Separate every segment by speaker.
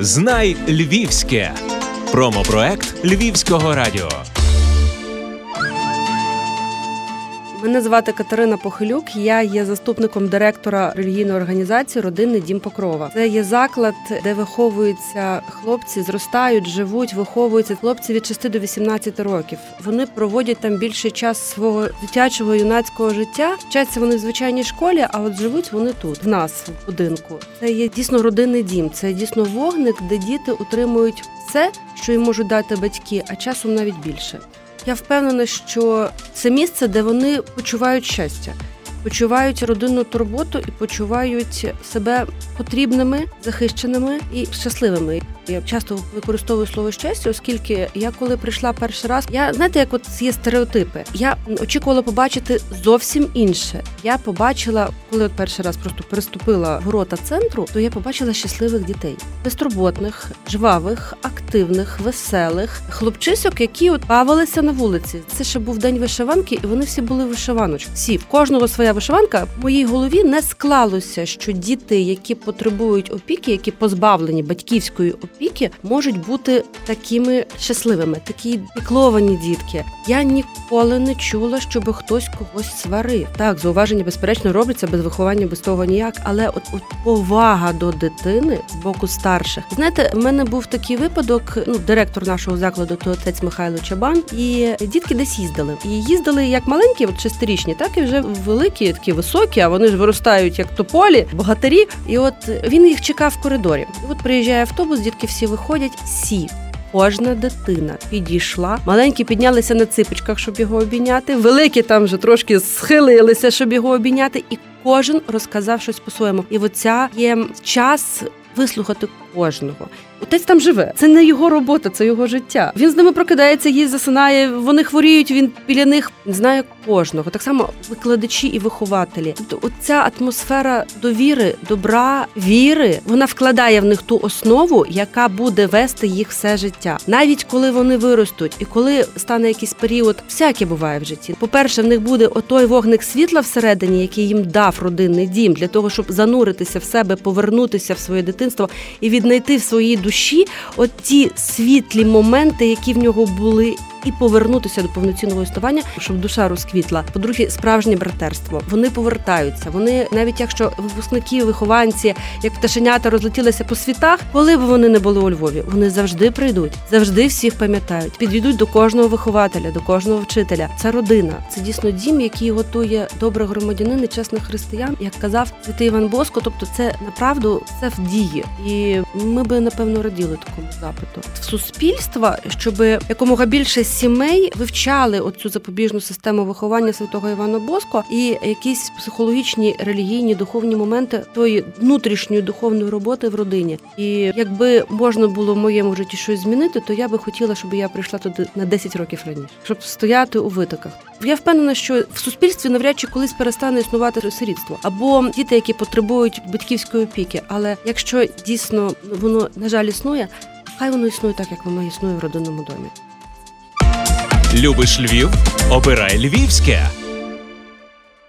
Speaker 1: Знай Львівське. Промопроект Львівського радіо.
Speaker 2: Мене звати Катерина Похилюк. Я є заступником директора релігійної організації Родинний дім Покрова. Це є заклад, де виховуються хлопці, зростають, живуть, виховуються хлопці від 6 до 18 років. Вони проводять там більший час свого дитячого юнацького життя. Вчаться вони в звичайній школі, а от живуть вони тут, в нас в будинку. Це є дійсно родинний дім. Це дійсно вогник, де діти отримують все, що їм можуть дати батьки, а часом навіть більше. Я впевнена, що це місце, де вони почувають щастя, почувають родинну турботу і почувають себе потрібними, захищеними і щасливими. Я часто використовую слово щастя, оскільки я коли прийшла перший раз, я знаєте, як от є стереотипи. Я очікувала побачити зовсім інше. Я побачила, коли от перший раз просто переступила ворота центру, то я побачила щасливих дітей, безтурботних, жвавих, активних, веселих хлопчисок, які от бавилися на вулиці. Це ще був день вишиванки, і вони всі були вишиваночки. Всі в кожного своя вишиванка. В моїй голові не склалося, що діти, які потребують опіки, які позбавлені батьківської опіки, можуть бути такими щасливими, такі пікловані дітки. Я ніколи не чула, щоб хтось когось сварив. Так, зауваження безперечно робляться без виховання, без того ніяк, але от, от повага до дитини з боку старших. Знаєте, в мене був такий випадок. Ну, директор нашого закладу, то отець Михайло Чабан, і дітки десь їздили. І їздили як маленькі, от шестирічні, так і вже великі, такі високі. А вони ж виростають як тополі, богатирі. І от він їх чекав в коридорі. От приїжджає автобус, дітки всі виходять, всі. Кожна дитина підійшла, маленькі піднялися на ципочках, щоб його обійняти. Великі там вже трошки схилилися, щоб його обійняти, і кожен розказав щось по-своєму. І оця є час вислухати кожного. Отець там живе. Це не його робота, це його життя. Він з ними прокидається, їсть, засинає. Вони хворіють. Він біля них знає кожного. Так само викладачі і вихователі. Тобто, оця атмосфера довіри, добра, віри, вона вкладає в них ту основу, яка буде вести їх все життя, навіть коли вони виростуть, і коли стане якийсь період, всяке буває в житті. По перше, в них буде отой вогник світла всередині, який їм дав родинний дім, для того, щоб зануритися в себе, повернутися в своє дитинство і віднайти в своїй душі от ті світлі моменти, які в нього були. І повернутися до повноцінного існування, щоб душа розквітла. По-друге, справжнє братерство. Вони повертаються. Вони, навіть якщо випускники, вихованці, як пташенята розлетілися по світах, коли б вони не були у Львові, вони завжди прийдуть, завжди всіх пам'ятають. Підійдуть до кожного вихователя, до кожного вчителя. Це родина. Це дійсно дім, який готує добрих громадянин і чесних християн, як казав святий Іван Боско. Тобто, це направду все в дії, і ми би напевно раділи такому запиту в суспільства, щоб якомога більше сімей вивчали оцю запобіжну систему виховання святого Івана Боско і якісь психологічні, релігійні, духовні моменти тої внутрішньої духовної роботи в родині. І якби можна було в моєму житті щось змінити, то я би хотіла, щоб я прийшла туди на 10 років раніше, щоб стояти у витоках. Я впевнена, що в суспільстві навряд чи колись перестане існувати сирітство або діти, які потребують батьківської опіки. Але якщо дійсно воно на жаль існує, хай воно існує так, як воно існує в родинному домі.
Speaker 1: Любиш Львів? Обирай Львівське.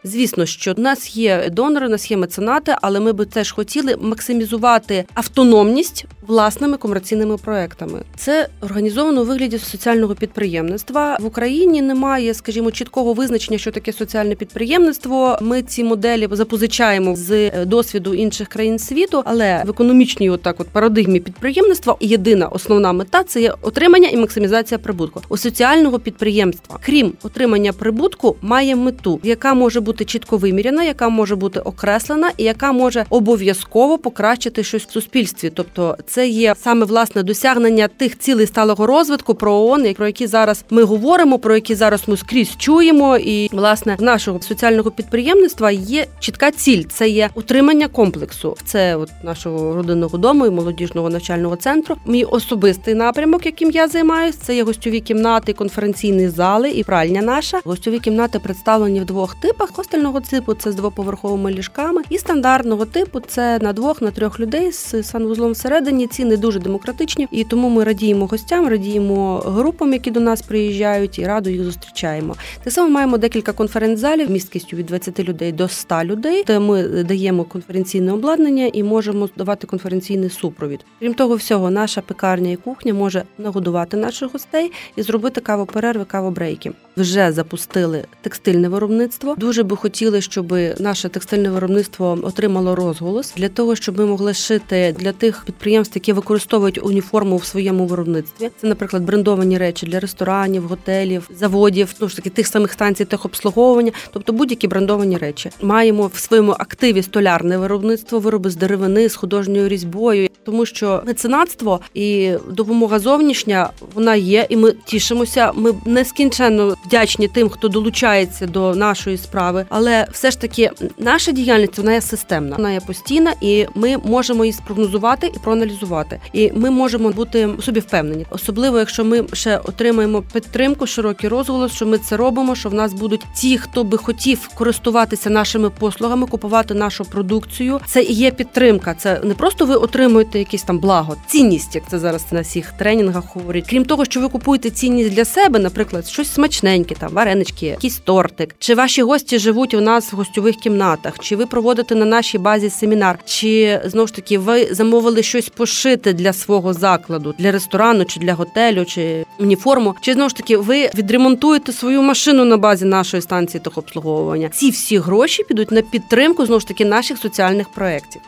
Speaker 2: Звісно, що в нас є донори, у нас є меценати, але ми би теж хотіли максимізувати автономність власними комерційними проектами. Це організовано у вигляді соціального підприємництва в Україні. Немає, скажімо, чіткого визначення, що таке соціальне підприємництво. Ми ці моделі запозичаємо з досвіду інших країн світу, але в економічній, отак, от парадигмі підприємництва єдина основна мета це є отримання і максимізація прибутку у соціального підприємства. Крім отримання прибутку, має мету, яка може бути чітко виміряна, яка може бути окреслена, і яка може обов'язково покращити щось в суспільстві, тобто це є саме власне досягнення тих цілей сталого розвитку про ООН, про які зараз ми говоримо, про які зараз ми скрізь чуємо. І власне в нашого соціального підприємництва є чітка ціль. Це є утримання комплексу. Це от нашого родинного дому і молодіжного навчального центру. Мій особистий напрямок, яким я займаюся, це є гостьові кімнати, конференційні зали і пральня наша. Гостьові кімнати представлені в двох типах: хостельного типу це з двоповерховими ліжками, і стандартного типу це на двох на трьох людей з санвузлом всередині. Ціни дуже демократичні, і тому ми радіємо гостям, радіємо групам, які до нас приїжджають, і радо їх зустрічаємо. Так само маємо декілька конференц-залів місткістю від 20 людей до 100 людей, де ми даємо конференційне обладнання і можемо давати конференційний супровід. Крім того, всього, наша пекарня і кухня може нагодувати наших гостей і зробити кавоперерви, кавобрейки. Вже запустили текстильне виробництво. Дуже би хотіли, щоб наше текстильне виробництво отримало розголос для того, щоб ми могли шити для тих підприємств, які використовують уніформу в своєму виробництві. Це, наприклад, брендовані речі для ресторанів, готелів, заводів, ну ж таки тих самих станцій техобслуговування, тобто будь-які брендовані речі. Маємо в своєму активі столярне виробництво, вироби з деревини, з художньою різьбою, тому що меценатство і допомога зовнішня вона є, і ми тішимося. Ми нескінченно вдячні тим, хто долучається до нашої справи, але все ж таки наша діяльність вона є системна, вона є постійна, і ми можемо її спрогнозувати і проаналізувати. І ми можемо бути собі впевнені, особливо якщо ми ще отримаємо підтримку, широкий розголос, що ми це робимо. Що в нас будуть ті, хто би хотів користуватися нашими послугами, купувати нашу продукцію. Це і є підтримка. Це не просто ви отримуєте якісь там благо, цінність, як це зараз на всіх тренінгах говорять. Крім того, що ви купуєте цінність для себе, наприклад, щось смачненьке, там варенички, якийсь тортик, чи ваші гості живуть у нас в гостьових кімнатах, чи ви проводите на нашій базі семінар, чи знову ж таки ви замовили щось пошити для свого закладу, для ресторану, чи для готелю, чи уніформу, чи знову ж таки ви відремонтуєте свою машину на базі нашої станції техобслуговування. Ці всі гроші підуть на підтримку знову ж таки наших соціальних проєктів.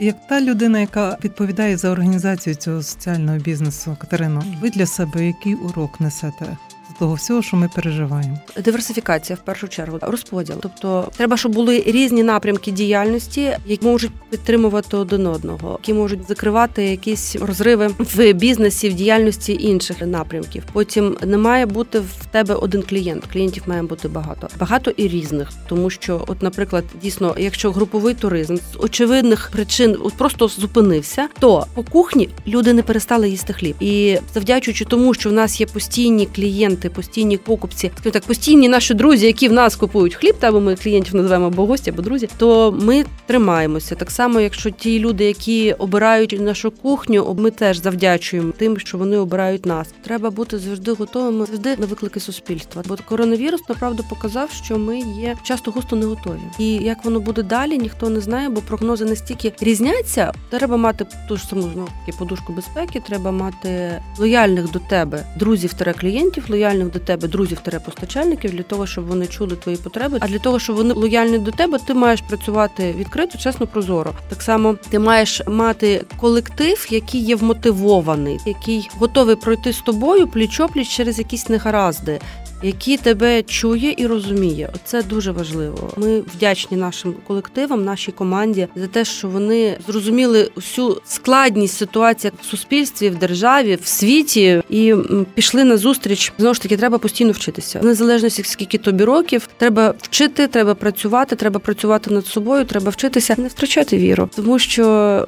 Speaker 3: Як та людина, яка відповідає за організацію цього соціального бізнесу, Катерино, ви для себе який урок несете того всього, що ми переживаємо?
Speaker 2: Диверсифікація в першу чергу, розподіл. Тобто, треба, щоб були різні напрямки діяльності, які можуть підтримувати один одного, які можуть закривати якісь розриви в бізнесі, в діяльності інших напрямків. Потім не має бути в тебе один клієнт. Клієнтів має бути багато, багато і різних, тому що, от, наприклад, дійсно, якщо груповий туризм з очевидних причин от просто зупинився, то по кухні люди не перестали їсти хліб. І завдячуючи тому, що в нас є постійні клієнти, постійні покупці, скажімо так, постійні наші друзі, які в нас купують хліб, та бо ми клієнтів називаємо або гості, або друзі, то ми тримаємося. Так само, якщо ті люди, які обирають нашу кухню, ми теж завдячуємо тим, що вони обирають нас. Треба бути завжди готовими завжди на виклики суспільства. Бо коронавірус направду показав, що ми є часто густо не готові. І як воно буде далі, ніхто не знає, бо прогнози настільки різняться. Треба мати ту ж саму знову подушку безпеки. Треба мати лояльних до тебе друзів тере клієнтів, лояльних до тебе друзів тере постачальників для того, щоб вони чули твої потреби. А для того, щоб вони лояльні до тебе, ти маєш працювати відкрито, чесно, прозоро. Так само ти маєш мати колектив, який є вмотивований, який готовий пройти з тобою пліч-опліч через якісь негаразди. Який тебе чує і розуміє, це дуже важливо. Ми вдячні нашим колективам, нашій команді за те, що вони зрозуміли всю складність ситуації в суспільстві, в державі, в світі, і пішли на зустріч. Знову ж таки, треба постійно вчитися. Незалежно скільки тобі років, треба вчити, треба працювати, треба працювати над собою, треба вчитися, не втрачати віру, тому що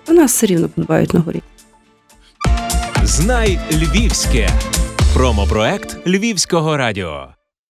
Speaker 2: у нас все рівно подбають на горі.
Speaker 1: Знай Львівське промопроект Львівського радіо.